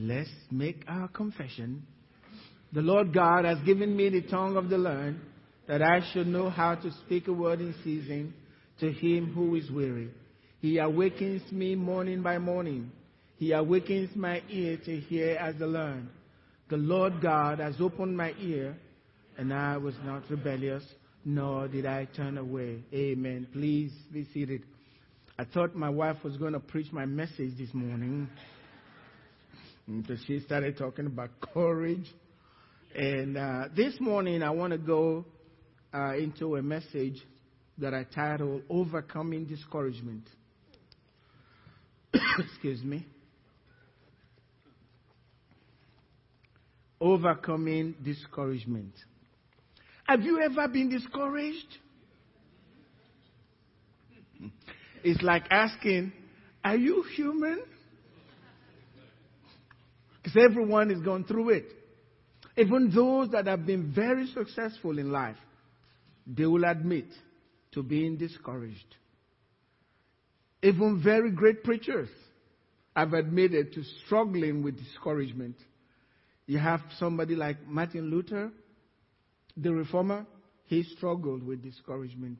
Let's make our confession. The Lord God has given me the tongue of the learned, that I should know how to speak a word in season to him who is weary. He awakens me morning by morning. He awakens my ear to hear as the learned. The Lord God has opened my ear, and I was not rebellious, nor did I turn away. Amen. Please be seated. I thought my wife was going to preach my message this morning. So she started talking about courage. And uh, this morning, I want to go uh, into a message that I titled Overcoming Discouragement. Excuse me. Overcoming discouragement. Have you ever been discouraged? It's like asking, Are you human? Because everyone is going through it. Even those that have been very successful in life, they will admit to being discouraged. Even very great preachers have admitted to struggling with discouragement. You have somebody like Martin Luther, the reformer, he struggled with discouragement.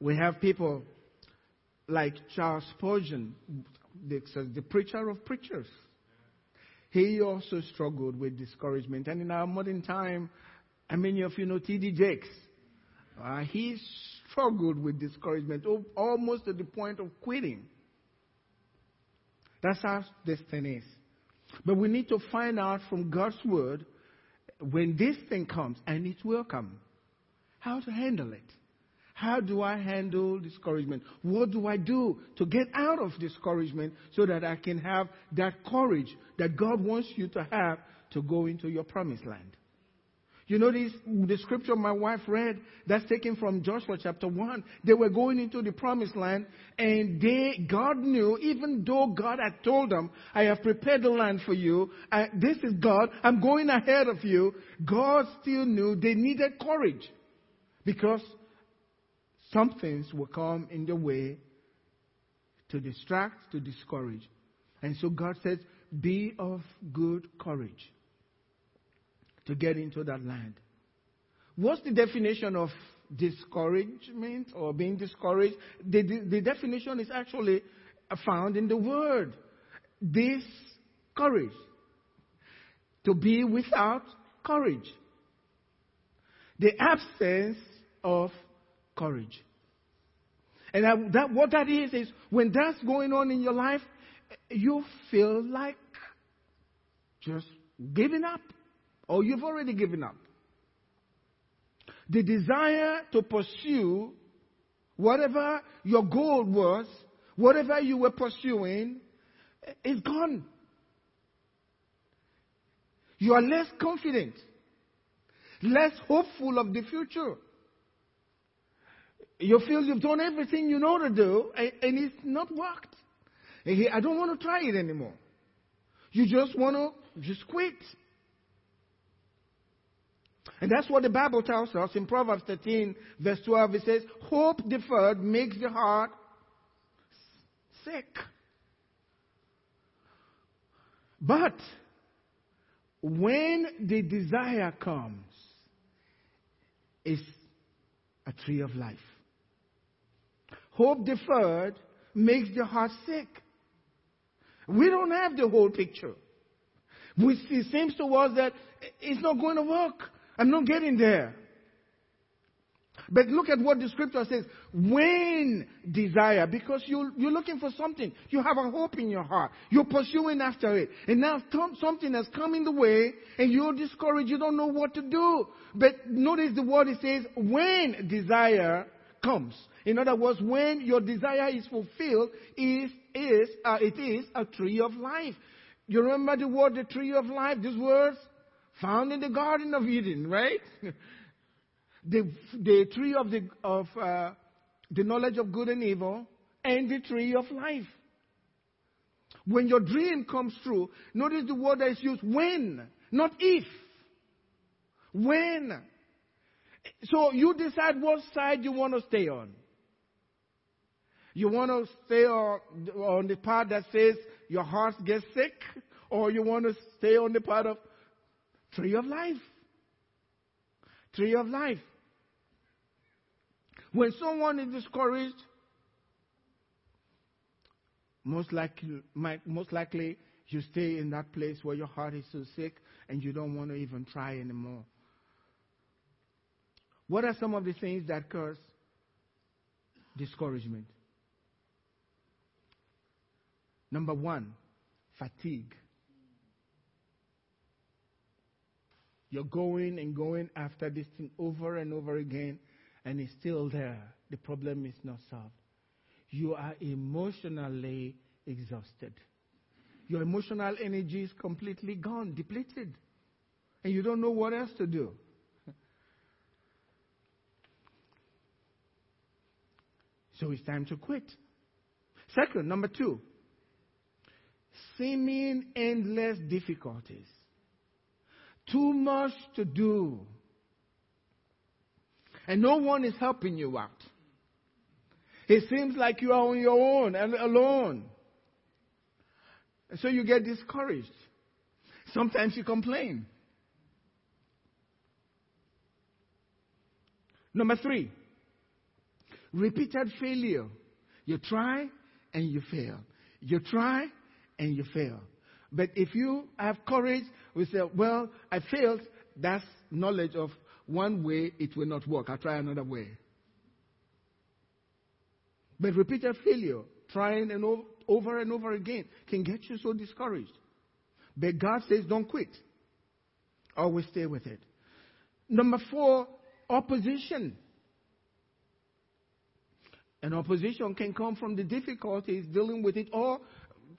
We have people like Charles Spurgeon, the, the preacher of preachers. He also struggled with discouragement. And in our modern time, how many of you know T.D. Jakes? Uh, he struggled with discouragement almost to the point of quitting. That's how this thing is. But we need to find out from God's word when this thing comes, and it will come, how to handle it. How do I handle discouragement? What do I do to get out of discouragement so that I can have that courage that God wants you to have to go into your promised land? You this, the scripture my wife read, that's taken from Joshua chapter 1. They were going into the promised land and they, God knew, even though God had told them, I have prepared the land for you, I, this is God, I'm going ahead of you, God still knew they needed courage because some things will come in the way to distract, to discourage. And so God says, be of good courage to get into that land. What's the definition of discouragement or being discouraged? The, the, the definition is actually found in the word This courage. To be without courage. The absence of courage. And that, that, what that is, is when that's going on in your life, you feel like just giving up or you've already given up. The desire to pursue whatever your goal was, whatever you were pursuing, is gone. You are less confident, less hopeful of the future. You feel you've done everything you know to do, and, it's not worked. I don't want to try it anymore. You just want to just quit. And that's what the Bible tells us in Proverbs 13, verse 12. It says, Hope deferred makes the heart sick. But when the desire comes, it's a tree of life. Hope deferred makes the heart sick. We don't have the whole picture. We, it seems to us that it's not going to work. I'm not getting there. But look at what the scripture says. When desire, because you, you're looking for something. You have a hope in your heart. You're pursuing after it. And now something has come in the way and you're discouraged. You don't know what to do. But notice the word it says, when desire comes. In other words, when your desire is fulfilled, is, is, uh, it is a tree of life. You remember the word, the tree of life? These words? found in the Garden of Eden, right? the, the tree of the, of, uh, the knowledge of good and evil and the tree of life. When your dream comes true, notice the word that is used when, not if. When. So you decide what side you want to stay on. You want to stay on, on the part that says your heart gets sick, or you want to stay on the part of tree of life. Tree of life. When someone is discouraged, most likely, most likely you stay in that place where your heart is so sick and you don't want to even try anymore. What are some of the things that cause discouragement? Number one, fatigue. You're going and going after this thing over and over again, and it's still there. The problem is not solved. You are emotionally exhausted. Your emotional energy is completely gone, depleted, and you don't know what else to do. So it's time to quit. Second, number two, seeming endless difficulties. Too much to do. And no one is helping you out. It seems like you are on your own and alone. And so you get discouraged. Sometimes you complain. Number three, repeated failure. You try and you fail. You try and you fail. But if you have courage, we say, well, I failed. That's knowledge of one way it will not work. I'll try another way. But repeated failure, trying and over and over again, can get you so discouraged. But God says, don't quit. Always stay with it. Number four, opposition. And opposition can come from the difficulties dealing with it, or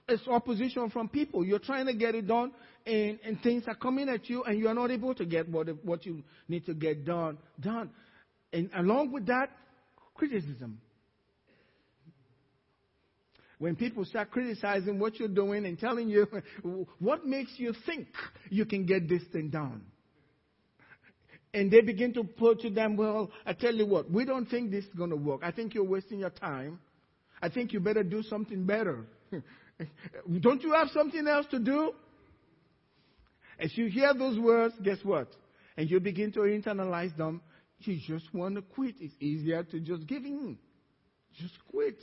it's opposition from people. You're trying to get it done, and, and things are coming at you, and you are not able to get what, what you need to get done. Done. And along with that, criticism. When people start criticizing what you're doing and telling you what makes you think you can get this thing done. And they begin to put to them, well, I tell you what, we don't think this is going to work. I think you're wasting your time. I think you better do something better. Don't you have something else to do? As you hear those words, guess what? And you begin to internalize them, you just want to quit. It's easier to just give in. Just quit.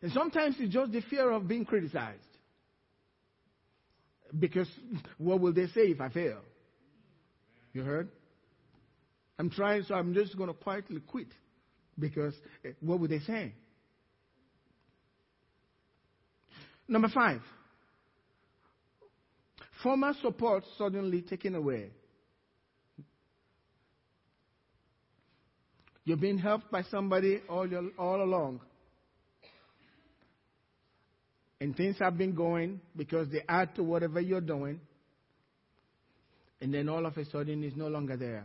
And sometimes it's just the fear of being criticized. Because what will they say if I fail? You heard? I'm trying, so I'm just going to quietly quit. Because eh, what would they say? Number five, former support suddenly taken away. You've been helped by somebody all, your, all along. And things have been going because they add to whatever you're doing. And then all of a sudden it's no longer there.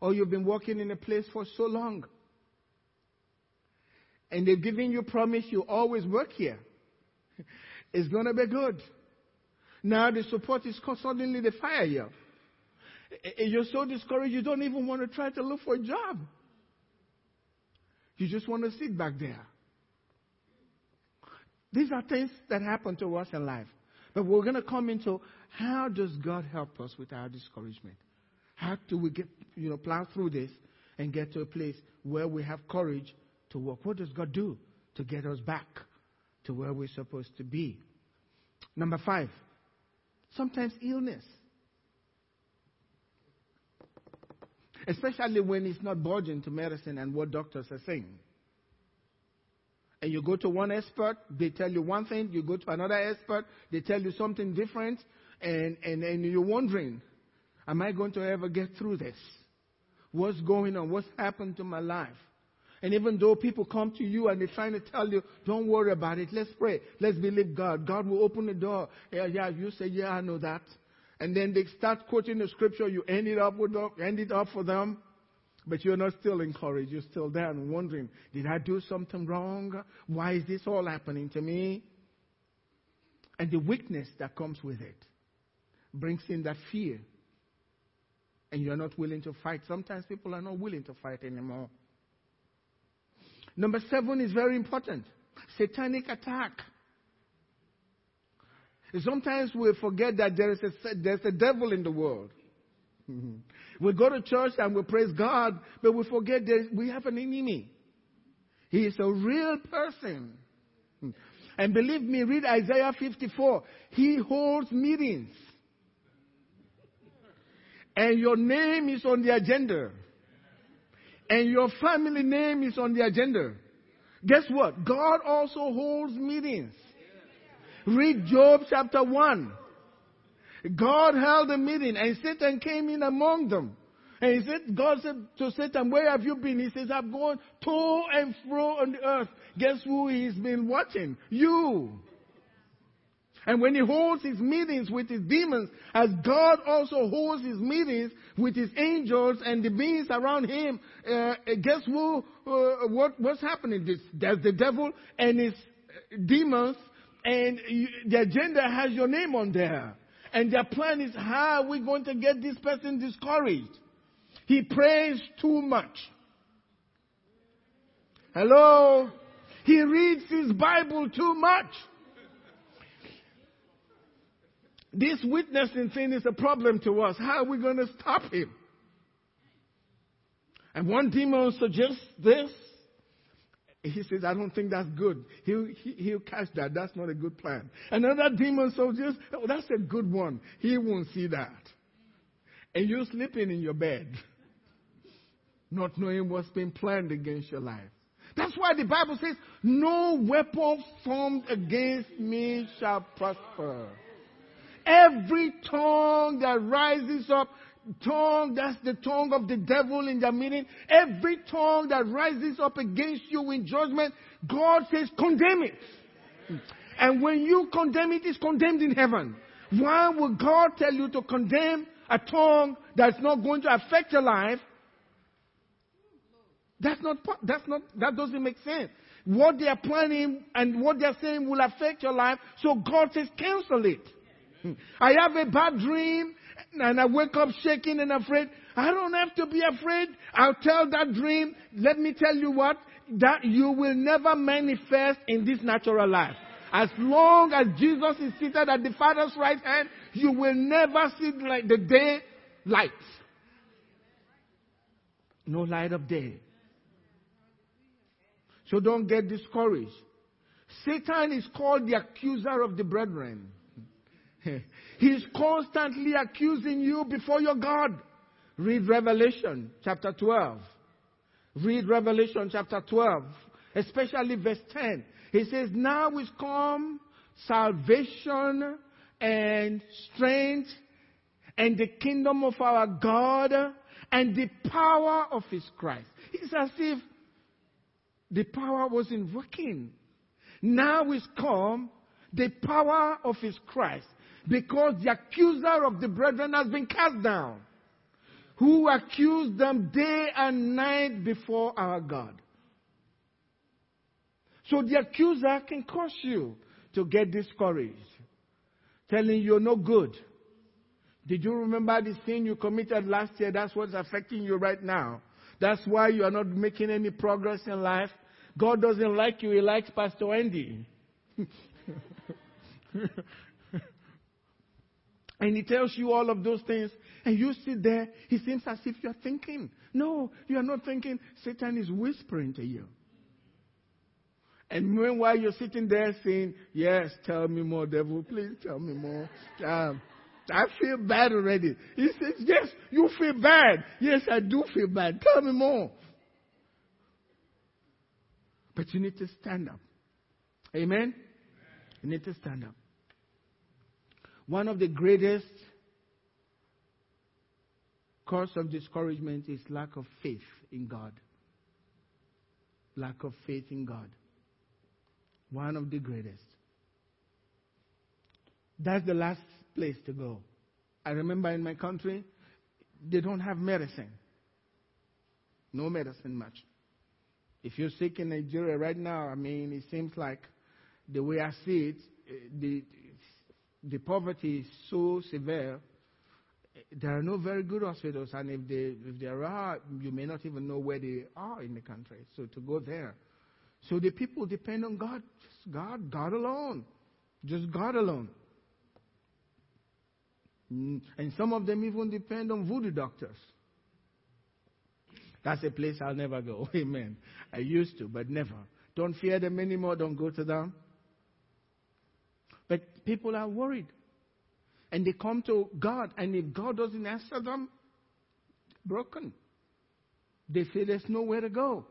Or you've been working in a place for so long and they've given you promise you always work here. It's going to be good. Now the support is suddenly they fire you. You're so discouraged you don't even want to try to look for a job. You just want to sit back there. These are things that happen to us in life. But we're going to come into how does God help us with our discouragement? How do we get, you know, plow through this and get to a place where we have courage to work. What does God do to get us back to where we're supposed to be? Number five, sometimes illness. Especially when it's not budging to medicine and what doctors are saying. And you go to one expert, they tell you one thing, you go to another expert, they tell you something different, and, and, and you're wondering, am I going to ever get through this? What's going on? What's happened to my life? And even though people come to you and they're trying to tell you, don't worry about it, let's pray, let's believe God. God will open the door. Yeah, yeah, you say, yeah, I know that. And then they start quoting the scripture, you end it up with them, end it up for them. But you're not still encouraged. You're still there and wondering, did I do something wrong? Why is this all happening to me? And the weakness that comes with it brings in that fear. And you're not willing to fight. Sometimes people are not willing to fight anymore. Number seven is very important Satanic attack. Sometimes we forget that there is a, there's a devil in the world. we go to church and we praise God, but we forget that we have an enemy. He is a real person. And believe me, read Isaiah 54. He holds meetings. And your name is on the agenda. And your family name is on the agenda. Guess what? God also holds meetings. Read Job chapter 1. God held a meeting and Satan came in among them. And he said, God said to Satan, Where have you been? He says, I've gone to and fro on the earth. Guess who he's been watching? You. And when he holds his meetings with his demons, as God also holds his meetings with his angels and the beings around him, uh, guess who, uh, what, what's happening? This, there's the devil and his demons, and you, the agenda has your name on there. And their plan is how are we going to get this person discouraged? He prays too much. Hello? He reads his Bible too much. This witnessing thing is a problem to us. How are we going to stop him? And one demon suggests this. He says, I don't think that's good. He'll, he, will catch that. That's not a good plan. Another demon suggests, oh, that's a good one. He won't see that. And you're sleeping in your bed, not knowing what's been planned against your life. That's why the Bible says, no weapon formed against me shall prosper. Every tongue that rises up, tongue, that's the tongue of the devil in the meaning. Every tongue that rises up against you in judgment, God says condemn it. And when you condemn it, it's condemned in heaven. Why would God tell you to condemn a tongue that's not going to affect your life? That's not, that's not, that doesn't make sense. What they are planning and what they are saying will affect your life. So God says cancel it. I have a bad dream and I wake up shaking and afraid. I don't have to be afraid. I'll tell that dream. Let me tell you what, that you will never manifest in this natural life. As long as Jesus is seated at the Father's right hand, you will never see like the day light. No light of day. So don't get discouraged. Satan is called the accuser of the brethren. He's constantly accusing you before your God. Read Revelation chapter 12. Read Revelation chapter 12, especially verse 10. He says, Now is come salvation and strength and the kingdom of our God and the power of his Christ. It's as if the power wasn't working. Now is come the power of his Christ because the accuser of the brethren has been cast down, who accused them day and night before our God. So the accuser can cause you to get discouraged, telling you you're no good. Did you remember the sin you committed last year? That's what's affecting you right now. That's why you are not making any progress in life. God doesn't like you, He likes Pastor Andy. And he tells you all of those things, and you sit there, he seems as if you're thinking. No, you are not thinking. Satan is whispering to you. And meanwhile, you're sitting there saying, Yes, tell me more, devil. Please tell me more. Um, I feel bad already. He says, Yes, you feel bad. Yes, I do feel bad. Tell me more. But you need to stand up. Amen? You need to stand up. One of the greatest cause of discouragement is lack of faith in God. Lack of faith in God. One of the greatest. That's the last place to go. I remember in my country, they don't have medicine. No medicine much. If you're sick in Nigeria right now, I mean, it seems like the way I see it, eh, the, the poverty is so severe, there are no very good hospitals, and if, they, if there are, you may not even know where they are in the country. So to go there. So the people depend on God, just God, God alone. Just God alone. Mm, and some of them even depend on voodoo doctors. That's a place I'll never go. Amen. I used to, but never. Don't fear them anymore. Don't go to them. But people are worried. And they come to God, and if God doesn't answer them, broken. They feel there's nowhere to go.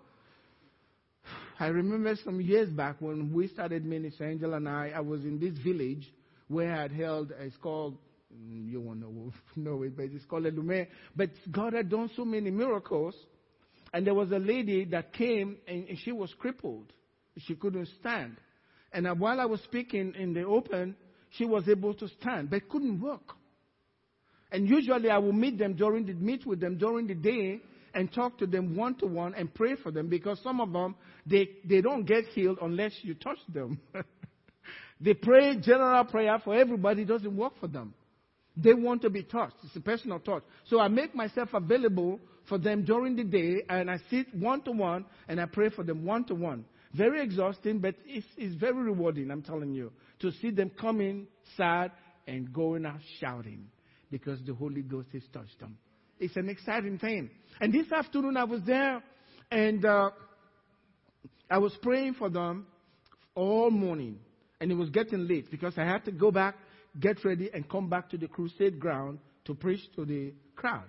I remember some years back when we started ministry, Angel and I, I was in this village where I had held, it's called, mm, you won't know, know it, but it's called Elume. But God had done so many miracles. And there was a lady that came and she was crippled. She couldn't stand. And uh, while I was speaking in the open, she was able to stand, but couldn't walk. And usually I will meet them during the, meet with them during the day and talk to them one to one and pray for them because some of them, they, they don't get healed unless you touch them. they pray general prayer for everybody, doesn't work for them. They want to be touched. It's a personal touch. So I make myself available for them during the day and I sit one to one and I pray for them one to one. Very exhausting, but it's, it's very rewarding, I'm telling you, to see them coming sad and going out shouting because the Holy Ghost has touched them. It's an exciting thing. And this afternoon I was there and uh, I was praying for them all morning. And it was getting late because I had to go back, get ready, and come back to the crusade ground to preach to the crowd.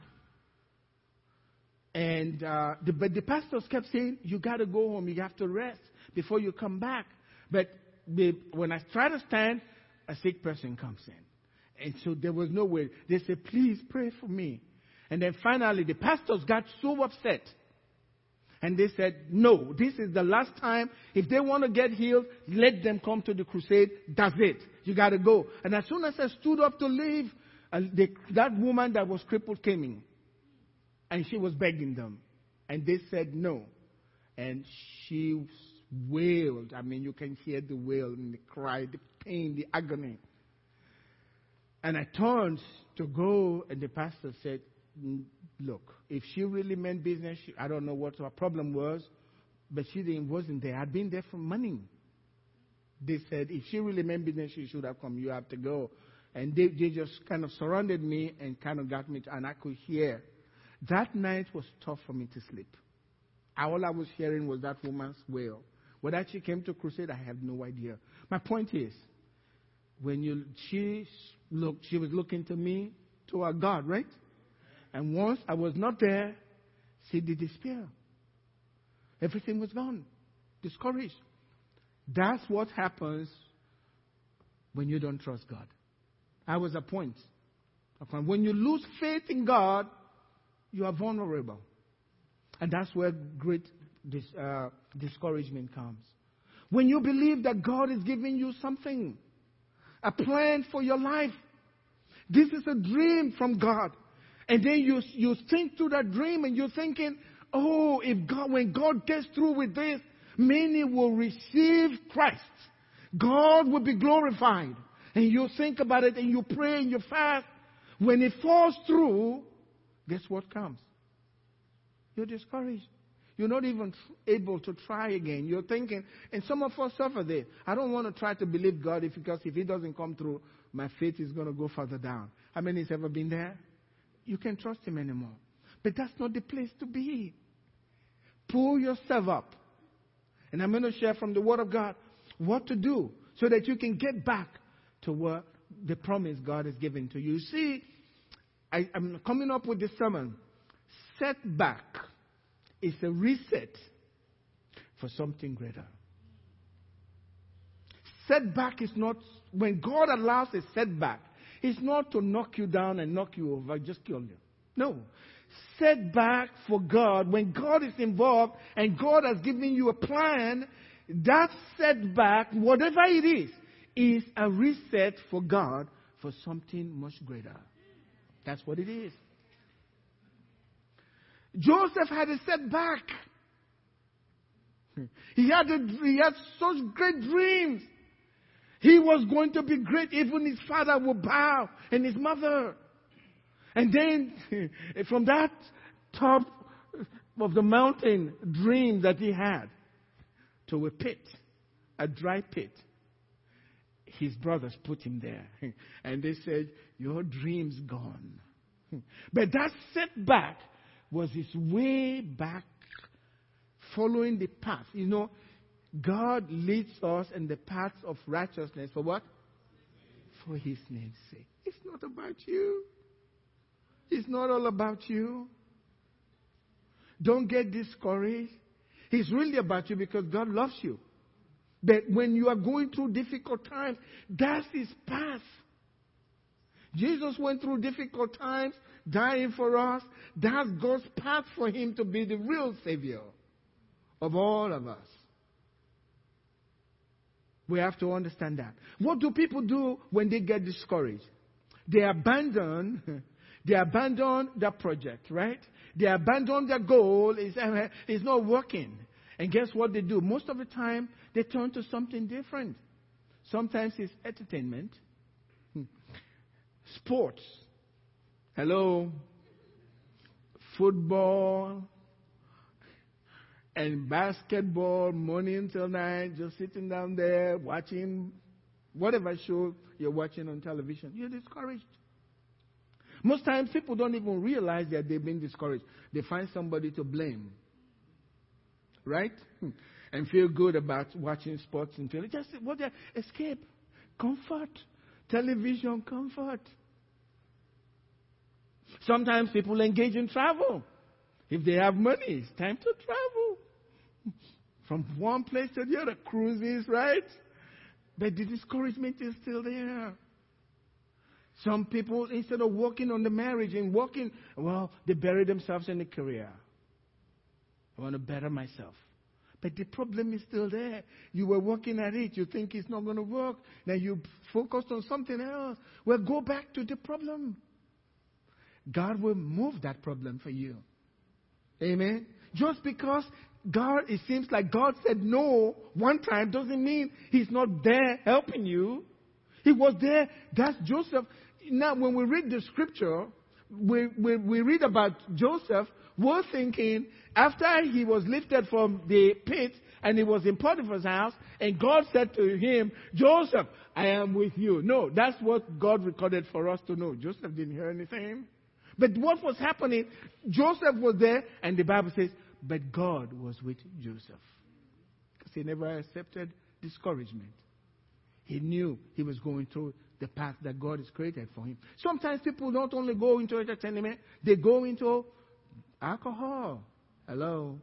And uh, the, but the pastors kept saying, "You got to go home. You have to rest before you come back." But when I try to stand, a sick person comes in, and so there was no way. They said, "Please pray for me." And then finally, the pastors got so upset. And they said, no, this is the last time. If they want to get healed, let them come to the crusade. That's it. You got to go. And as soon as I stood up to leave, uh, they, that woman that was crippled came in. And she was begging them. And they said no. And she wailed. I mean, you can hear the wail and the cry, the pain, the agony. And I turned to go, and the pastor said, look, if she really meant business, she, I don't know what her problem was, but she didn't, wasn't there. I'd been there for money. They said, if she really meant business, she should have come. You have to go. And they, they just kind of surrounded me and kind of got me, to, and I could hear. That night was tough for me to sleep. All I was hearing was that woman's wail. Whether she came to crusade, I have no idea. My point is, when you, she looked, she was looking to me, to our God, right? And once I was not there, she did despair. Everything was gone, discouraged. That's what happens when you don't trust God. I was a point. When you lose faith in God, you are vulnerable. And that's where great dis, uh, discouragement comes. When you believe that God is giving you something, a plan for your life, this is a dream from God. And then you, you think through that dream and you're thinking, oh, if God, when God gets through with this, many will receive Christ. God will be glorified. And you think about it and you pray and you fast. When it falls through, guess what comes? You're discouraged. You're not even able to try again. You're thinking, and some of us suffer this. I don't want to try to believe God if, because if He doesn't come through, my faith is going to go further down. How many has ever been there? you can't trust him anymore. But that's not the place to be. Pull yourself up. And I'm going to share from the Word of God what to do so that you can get back to what the promise God has given to you. See, I, am coming up with this sermon. Setback is a reset for something greater. Setback is not, when God allows a setback, it's not to knock you down and knock you over, just kill you. No. Setback for God, when God is involved and God has given you a plan, that setback, whatever it is, is a reset for God for something much greater. That's what it is. Joseph had a setback. He had, a, he had such great dreams. He was going to be great. Even his father would bow and his mother. And then from that top of the mountain dream that he had, to a pit, a dry pit. His brothers put him there. And they said, Your dream's gone. But that setback was his way back, following the path. You know, God leads us in the paths of righteousness for what? For his name's sake. It's not about you. It's not all about you. Don't get discouraged. It's really about you because God loves you. But when you are going through difficult times, that's his path. Jesus went through difficult times, dying for us. That's God's path for him to be the real Savior of all of us. We have to understand that. What do people do when they get discouraged? They abandon, they abandon the project, right? They abandon their goal. It's, it's not working. And guess what they do? Most of the time, they turn to something different. Sometimes it's entertainment. Sports. Hello? Football and basketball, morning till night, just sitting down there watching whatever show you're watching on television. You're discouraged. Most times, people don't even realize that they've been discouraged. They find somebody to blame. Right? Hmm. And feel good about watching sports and film. Just what escape, comfort, television, comfort. Sometimes people engage in travel. If they have money, it's time to travel. From one place to the other, cruises, right? But the discouragement is still there. Some people, instead of working on the marriage and working, well, they bury themselves in the career. I want to better myself. But the problem is still there. You were working at it. You think it's not going to work. Now you focused on something else. Well, go back to the problem. God will move that problem for you. Amen. Just because God, it seems like God said no one time doesn't mean He's not there helping you. He was there. That's Joseph. Now, when we read the scripture, we, we, we read about Joseph, we're thinking after he was lifted from the pit and he was in Potiphar's house, and God said to him, Joseph, I am with you. No, that's what God recorded for us to know. Joseph didn't hear anything. But what was happening, Joseph was there, and the Bible says, but God was with Joseph. Because he never accepted discouragement. He knew he was going through the path that God has created for him. Sometimes people don't only go into entertainment, they go into alcohol. Hello.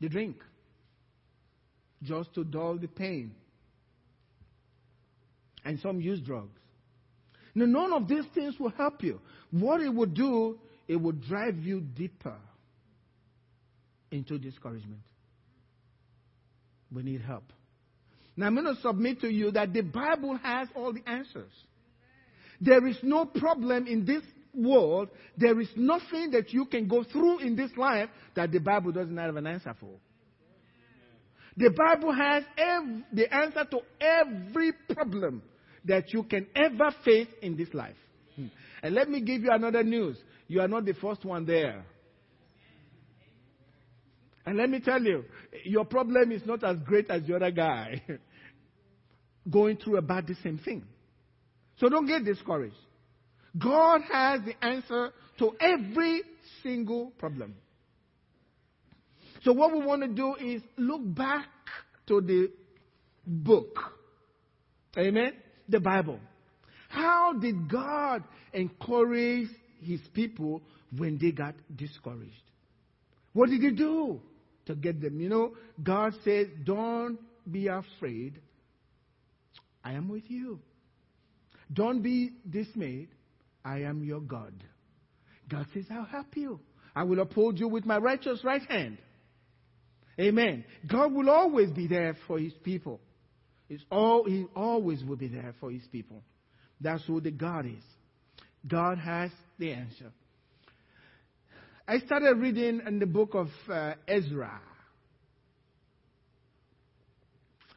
They drink just to dull the pain. And some use drugs. Now, none of these things will help you. What it would do, it would drive you deeper into discouragement. We need help. Now, I'm going to submit to you that the Bible has all the answers. There is no problem in this world. There is nothing that you can go through in this life that the Bible doesn't have an answer for. The Bible has the answer to every problem that you can ever face in this life. Hmm. And let me give you another news. You are not the first one there. And let me tell you, your problem is not as great as the other guy going through about the same thing. So don't get discouraged. God has the answer to every single problem. So what we want to do is look back to the book. Amen? The Bible. How did God encourage his people when they got discouraged? What did he do? to get them. You know, God says, Don't be afraid. I am with you. Don't be dismayed. I am your God. God says, I'll help you. I will uphold you with my righteous right hand. Amen. God will always be there for his people. It's all, he always will be there for his people. That's who the God is. God has the answer. I started reading in the book of uh, Ezra.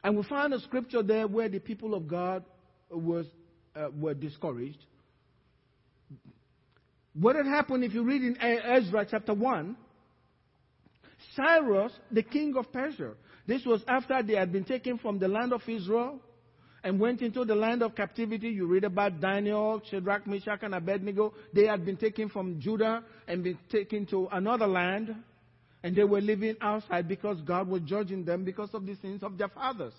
And we found a scripture there where the people of God was, uh, were discouraged. What had happened if you read in Ezra chapter 1, Cyrus, the king of Persia, this was after they had been taken from the land of Israel and went into the land of captivity. You read about Daniel, Shadrach, Meshach, and Abednego. They had been taken from Judah and been taken to another land. And they were living outside because God was judging them because of the sins of their fathers.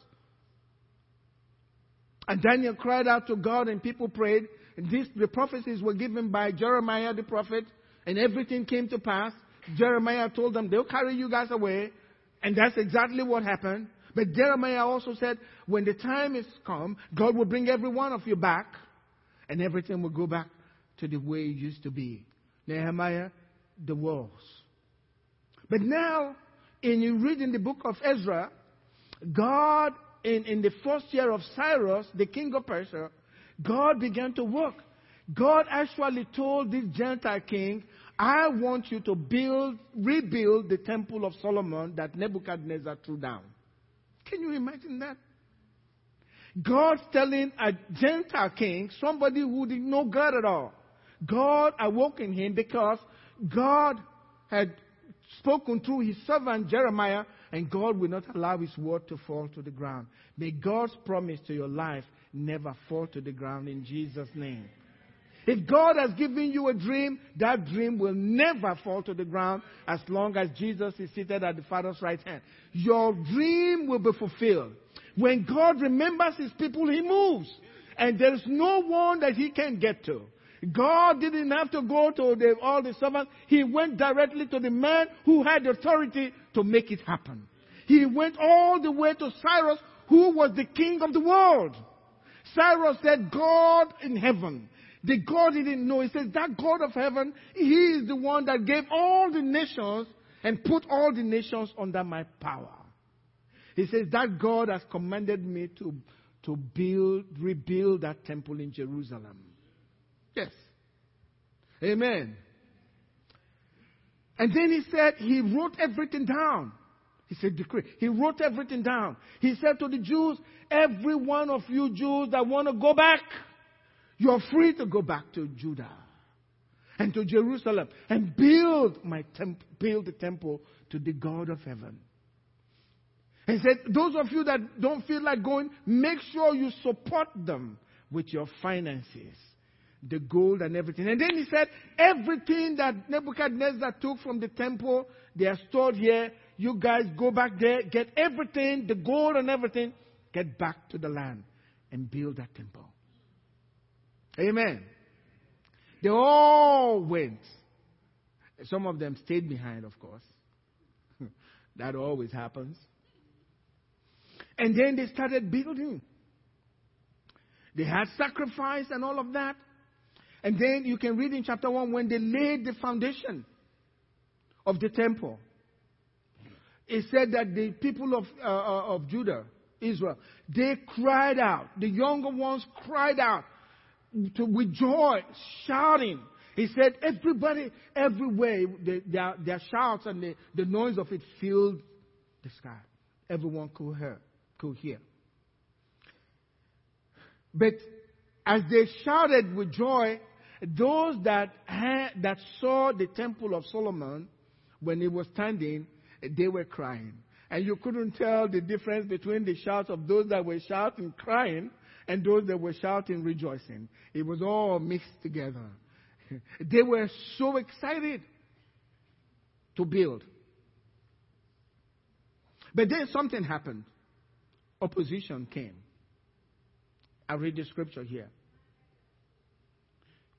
And Daniel cried out to God, and people prayed. And the prophecies were given by Jeremiah the prophet, and everything came to pass. Jeremiah told them, They'll carry you guys away. And that's exactly what happened. But Jeremiah also said, when the time is come, God will bring every one of you back, and everything will go back to the way it used to be. Nehemiah, the walls. But now, in you read in the book of Ezra, God, in, in the first year of Cyrus, the king of Persia, God began to work. God actually told this Gentile king, I want you to build, rebuild the temple of Solomon that Nebuchadnezzar threw down. Can you imagine that? God telling a Gentile king, somebody who didn't know God at all, God awoke in him because God had spoken through his servant Jeremiah, and God will not allow his word to fall to the ground. May God's promise to your life never fall to the ground in Jesus' name. If God has given you a dream, that dream will never fall to the ground as long as Jesus is seated at the Father's right hand. Your dream will be fulfilled. When God remembers his people, he moves. And there's no one that he can get to. God didn't have to go to the, all the servants. He went directly to the man who had the authority to make it happen. He went all the way to Cyrus, who was the king of the world. Cyrus said, God in heaven. The God he didn't know. He says, that God of heaven, he is the one that gave all the nations and put all the nations under my power. He says, that God has commanded me to, to build, rebuild that temple in Jerusalem. Yes. Amen. And then he said, he wrote everything down. He said, decree. He wrote everything down. He said to the Jews, every one of you Jews that want to go back, you're free to go back to Judah and to Jerusalem and build my temp- build the temple to the God of heaven. He said, those of you that don't feel like going, make sure you support them with your finances the gold and everything. And then he said, everything that Nebuchadnezzar took from the temple, they are stored here. You guys go back there, get everything, the gold and everything, get back to the land and build that temple. Amen. They all went. Some of them stayed behind, of course. that always happens. And then they started building. They had sacrifice and all of that. And then you can read in chapter 1 when they laid the foundation of the temple. It said that the people of, uh, uh, of Judah, Israel, they cried out. The younger ones cried out to, with joy, shouting. He said, everybody, everywhere, the, their, their shouts and the, the noise of it filled the sky. Everyone could hear. Could hear. But as they shouted with joy, those that, had, that saw the temple of Solomon when it was standing, they were crying. And you couldn't tell the difference between the shouts of those that were shouting, crying, and those that were shouting, rejoicing. It was all mixed together. they were so excited to build. But then something happened. Opposition came. I read the scripture here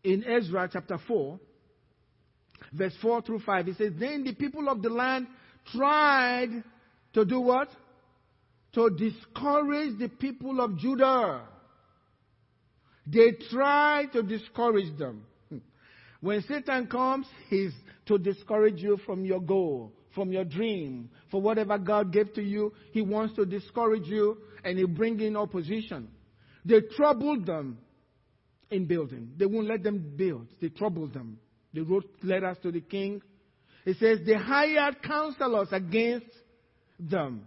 in Ezra chapter 4, verse 4 through 5. It says, Then the people of the land tried to do what? To discourage the people of Judah. They try to discourage them. When Satan comes, he's to discourage you from your goal, from your dream, for whatever God gave to you. He wants to discourage you and he bring in opposition. They troubled them in building. They won't let them build. They troubled them. They wrote letters to the king. It says they hired counselors against them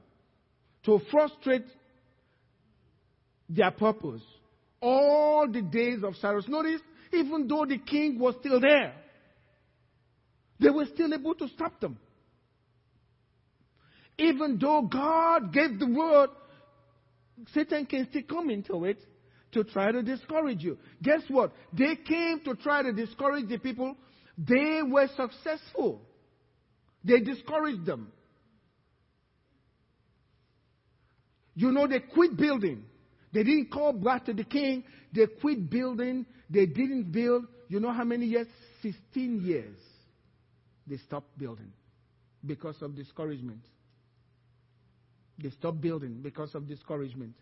to frustrate their purpose all the days of Cyrus. Notice, even though the king was still there, they were still able to stop them. Even though God gave the word, Satan can still come into it to try to discourage you. Guess what? They came to try to discourage the people. They were successful. They discouraged them. You know, they quit building. They didn't call back to the king. They quit building. They didn't build. You know how many years? 16 years. They stopped building because of discouragement. They stopped building because of discouragement.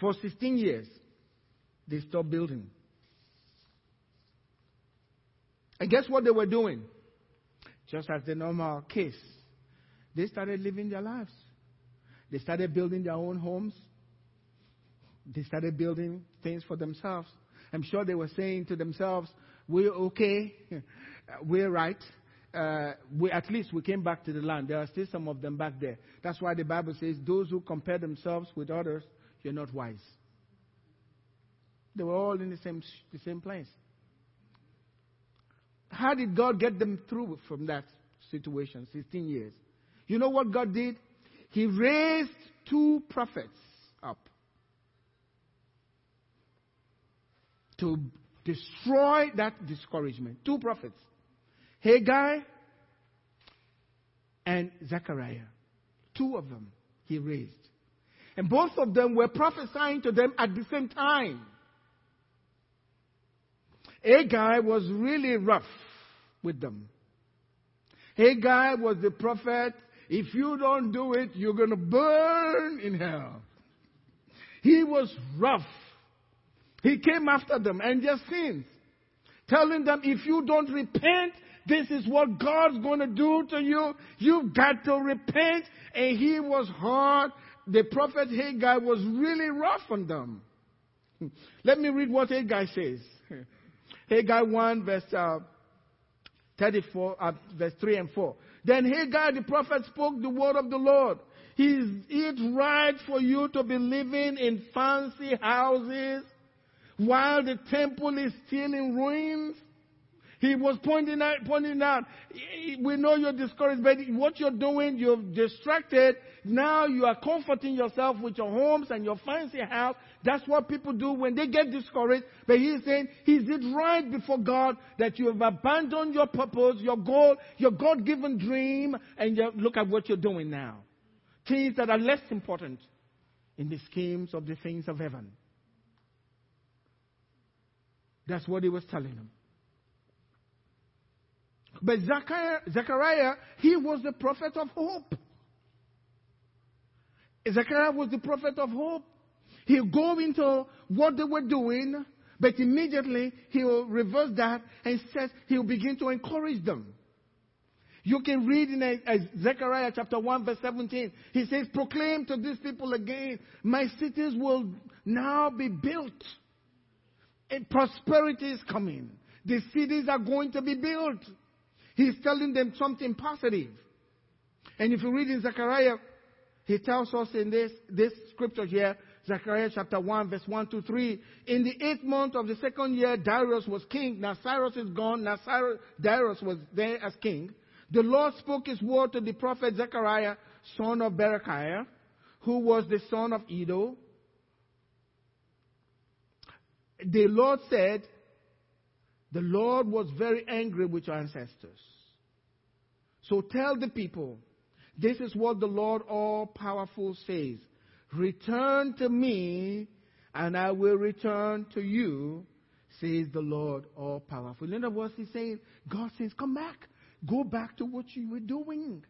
For 16 years, they stopped building. And guess what they were doing? Just as the normal case. They started living their lives. They started building their own homes. They started building things for themselves. I'm sure they were saying to themselves, We're okay. We're right. Uh, we, at least we came back to the land. There are still some of them back there. That's why the Bible says, Those who compare themselves with others, you're not wise. They were all in the same, the same place. How did God get them through from that situation, 16 years? You know what God did? He raised two prophets up to destroy that discouragement. Two prophets Haggai and Zechariah. Two of them he raised. And both of them were prophesying to them at the same time. Haggai was really rough with them. Haggai was the prophet. If you don't do it, you're going to burn in hell. He was rough. He came after them and their sins, telling them, if you don't repent, this is what God's going to do to you. You've got to repent. And he was hard. The prophet Haggai was really rough on them. Let me read what Haggai says. Haggai 1, verse uh, 34, uh, verse 3 and 4. Then Haggai the prophet spoke the word of the Lord. Is it right for you to be living in fancy houses while the temple is still in ruins? He was pointing out, pointing out, we know you're discouraged, but what you're doing, you're distracted. Now you are comforting yourself with your homes and your fancy house. That's what people do when they get discouraged. But he's saying, is it right before God that you have abandoned your purpose, your goal, your God given dream, and you look at what you're doing now? Things that are less important in the schemes of the things of heaven. That's what he was telling them. But Zechariah, Zechariah, he was the prophet of hope. Zechariah was the prophet of hope. He'll go into what they were doing, but immediately he'll reverse that and says he'll begin to encourage them. You can read in a, a Zechariah chapter 1 verse 17. He says, proclaim to these people again, my cities will now be built. And prosperity is coming. The cities are going to be built. He's telling them something positive. And if you read in Zechariah, he tells us in this, this scripture here, Zechariah chapter 1, verse 1 to 3. In the eighth month of the second year, Darius was king. Now Cyrus is gone. Now Cyrus, Darius was there as king. The Lord spoke his word to the prophet Zechariah, son of Berechiah, who was the son of Iddo. The Lord said, the Lord was very angry with your ancestors. So tell the people, this is what the Lord all powerful says. Return to me, and I will return to you, says the Lord all powerful. In other words, he's saying, God says, come back. Go back to what you were doing.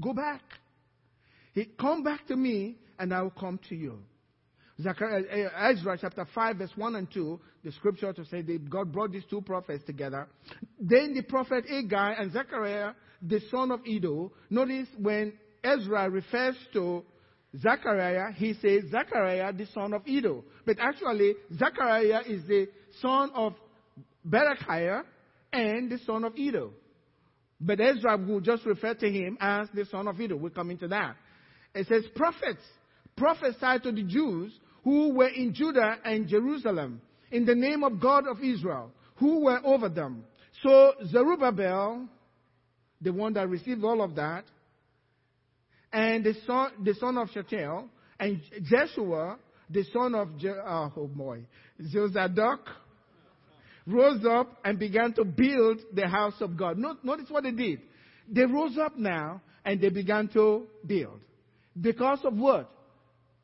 Go back. He, come back to me, and I will come to you. Zechariah, uh, Ezra chapter 5, verse 1 and 2, the scripture to say that God brought these two prophets together. Then the prophet Haggai and Zechariah, the son of Iddo, notice when Ezra refers to Zechariah, he says Zechariah, the son of Iddo. But actually, Zechariah is the son of Berechiah and the son of Iddo. But Ezra will just refer to him as the son of Iddo. We'll come into that. It says prophets prophesied to the Jews who were in Judah and Jerusalem in the name of God of Israel, who were over them. So Zerubbabel, the one that received all of that, and the son, the son of Shealtiel, and Jeshua, the son of Je, uh, oh boy, Jozadak, rose up and began to build the house of God. Notice what they did. They rose up now and they began to build. Because of what?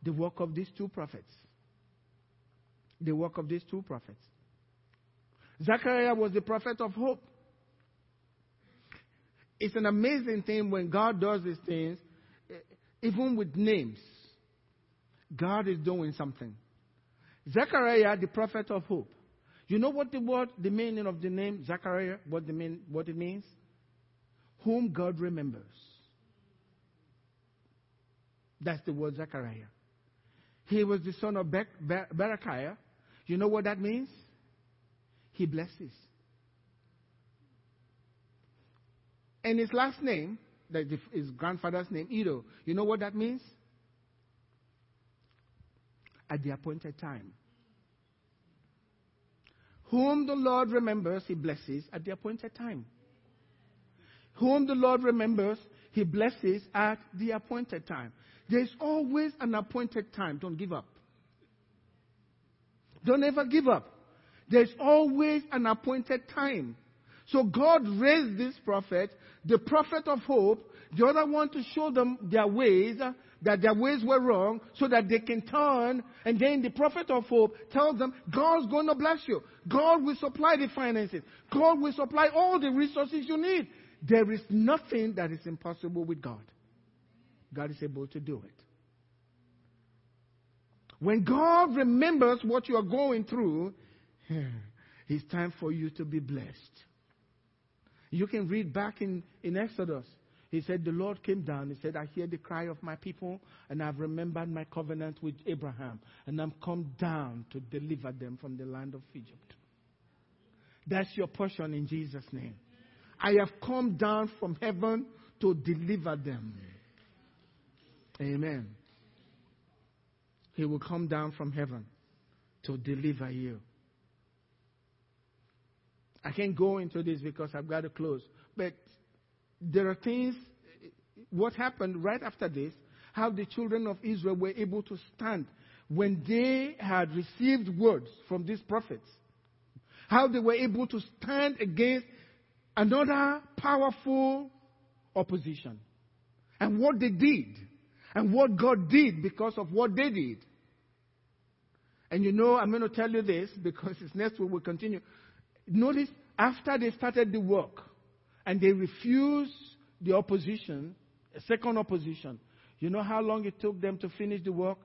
The work of these two prophets. The work of these two prophets. Zechariah was the prophet of hope. It's an amazing thing when God does these things, eh, even with names. God is doing something. Zechariah, the prophet of hope. You know what the word, the meaning of the name Zechariah, what, the mean, what it means? Whom God remembers. That's the word Zechariah. He was the son of Ber- Ber- Berechiah. You know what that means? He blesses. And his last name, that his grandfather's name, Iddo, you know what that means? At the appointed time. Whom the Lord remembers, he blesses at the appointed time. Whom the Lord remembers, he blesses at the appointed time. There's always an appointed time. Don't give up. Don't ever give up. There's always an appointed time. So God raised this prophet, the prophet of hope, the other one to show them their ways, that their ways were wrong, so that they can turn. And then the prophet of hope tells them, God's going to bless you. God will supply the finances. God will supply all the resources you need. There is nothing that is impossible with God. God is able to do it. When God remembers what you are going through, it's time for you to be blessed. You can read back in, in Exodus. He said, The Lord came down. He said, I hear the cry of my people, and I've remembered my covenant with Abraham, and I'm come down to deliver them from the land of Egypt. That's your portion in Jesus' name. I have come down from heaven to deliver them. Amen. He will come down from heaven to deliver you. I can't go into this because I've got to close. But there are things, what happened right after this, how the children of Israel were able to stand when they had received words from these prophets. How they were able to stand against another powerful opposition. And what they did. And what God did because of what they did. And you know, I'm going to tell you this because it's next week we'll continue. Notice after they started the work and they refused the opposition, a second opposition, you know how long it took them to finish the work?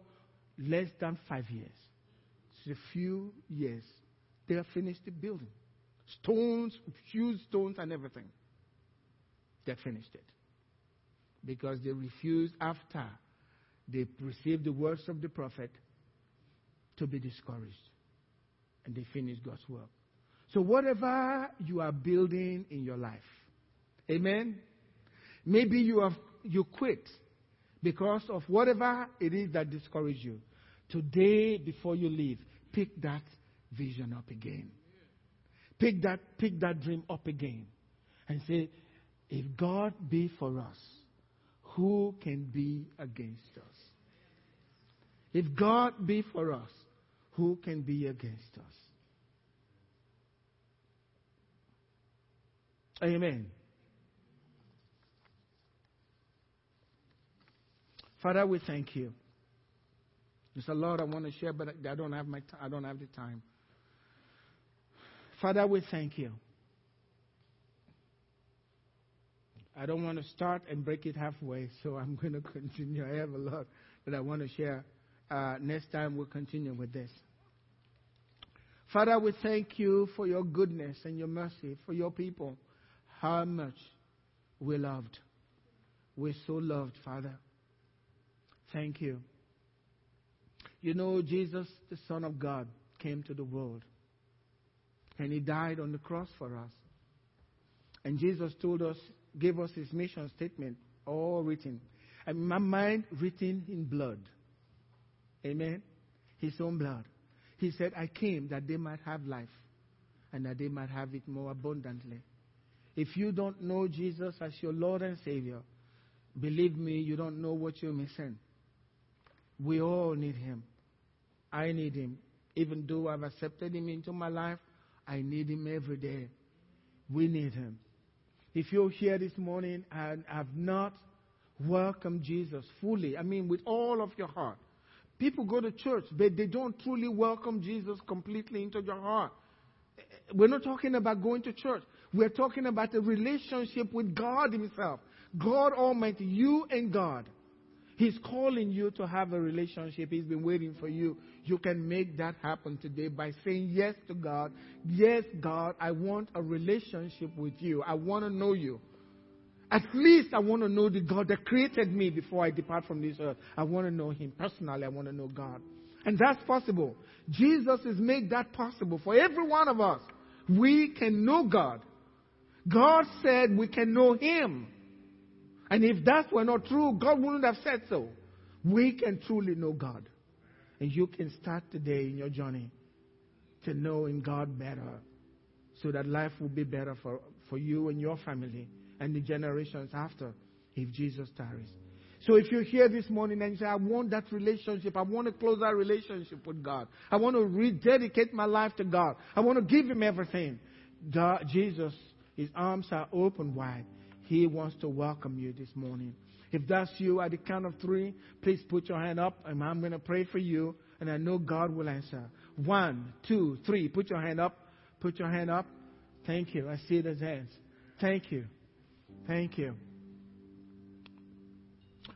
Less than five years. It's a few years. They have finished the building. Stones, huge stones, and everything. They finished it. Because they refused after they received the words of the prophet to be discouraged. And they finished God's work. So, whatever you are building in your life, amen. Maybe you have you quit because of whatever it is that discourages you. Today, before you leave, pick that vision up again. Pick that, pick that dream up again. And say, if God be for us, who can be against us? If God be for us, who can be against us? Amen. Father, we thank you. There's a lot I want to share, but I don't have my t- I don't have the time. Father, we thank you. I don't want to start and break it halfway, so I'm going to continue. I have a lot that I want to share. Uh, next time we'll continue with this. Father, we thank you for your goodness and your mercy for your people how much we loved. We're so loved, Father. Thank you. You know, Jesus, the Son of God, came to the world. And he died on the cross for us. And Jesus told us, gave us his mission statement, all written. And my mind written in blood. Amen. His own blood. He said, I came that they might have life and that they might have it more abundantly. If you don't know Jesus as your Lord and Savior, believe me, you don't know what you're missing. We all need Him. I need Him. Even though I've accepted Him into my life, I need Him every day. We need Him. If you're here this morning and have not welcomed Jesus fully, I mean, with all of your heart, people go to church, but they don't truly welcome Jesus completely into your heart. We're not talking about going to church. We're talking about a relationship with God Himself. God Almighty, you and God. He's calling you to have a relationship. He's been waiting for you. You can make that happen today by saying yes to God. Yes, God, I want a relationship with you. I want to know you. At least I want to know the God that created me before I depart from this earth. I want to know Him. Personally, I want to know God. And that's possible. Jesus has made that possible for every one of us. We can know God. God said we can know Him. And if that were not true, God wouldn't have said so. We can truly know God. And you can start today in your journey to knowing God better so that life will be better for, for you and your family and the generations after if Jesus tarries. So if you're here this morning and you say, I want that relationship, I want to close that relationship with God, I want to rededicate my life to God, I want to give Him everything, God, Jesus, His arms are open wide. He wants to welcome you this morning. If that's you, at the count of three, please put your hand up, and I'm going to pray for you, and I know God will answer. One, two, three. Put your hand up. Put your hand up. Thank you. I see those hands. Thank you. Thank you.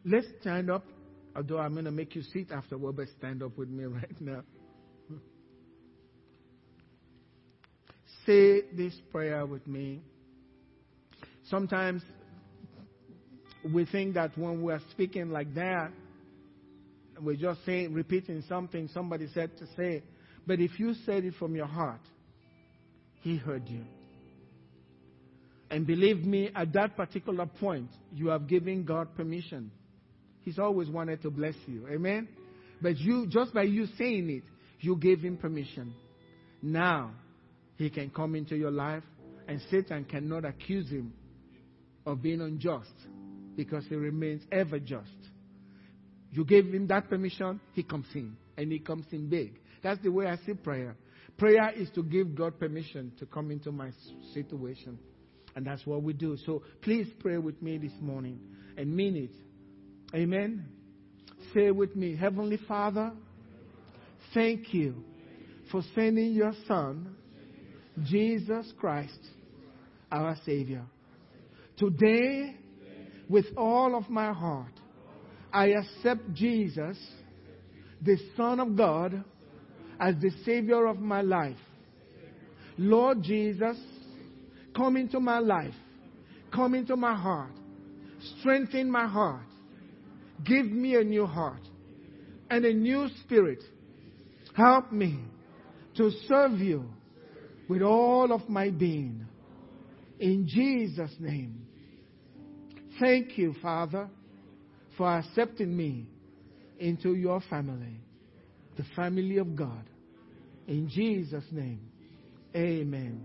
Let's stand up, although I'm going to make you sit afterward, but stand up with me right now. Say this prayer with me. Sometimes we think that when we are speaking like that, we're just saying, repeating something somebody said to say. But if you said it from your heart, He heard you. And believe me, at that particular point, you have given God permission. He's always wanted to bless you. Amen? But you, just by you saying it, you gave Him permission. Now, He can come into your life, and Satan cannot accuse Him of being unjust because he remains ever just. You gave him that permission, he comes in. And he comes in big. That's the way I see prayer. Prayer is to give God permission to come into my situation. And that's what we do. So please pray with me this morning and mean it. Amen. Say with me, Heavenly Father, thank you for sending your Son, Jesus Christ, our Savior. Today, with all of my heart, I accept Jesus, the Son of God, as the Savior of my life. Lord Jesus, come into my life, come into my heart, strengthen my heart, give me a new heart and a new spirit. Help me to serve you with all of my being. In Jesus' name. Thank you, Father, for accepting me into your family, the family of God. In Jesus' name, amen.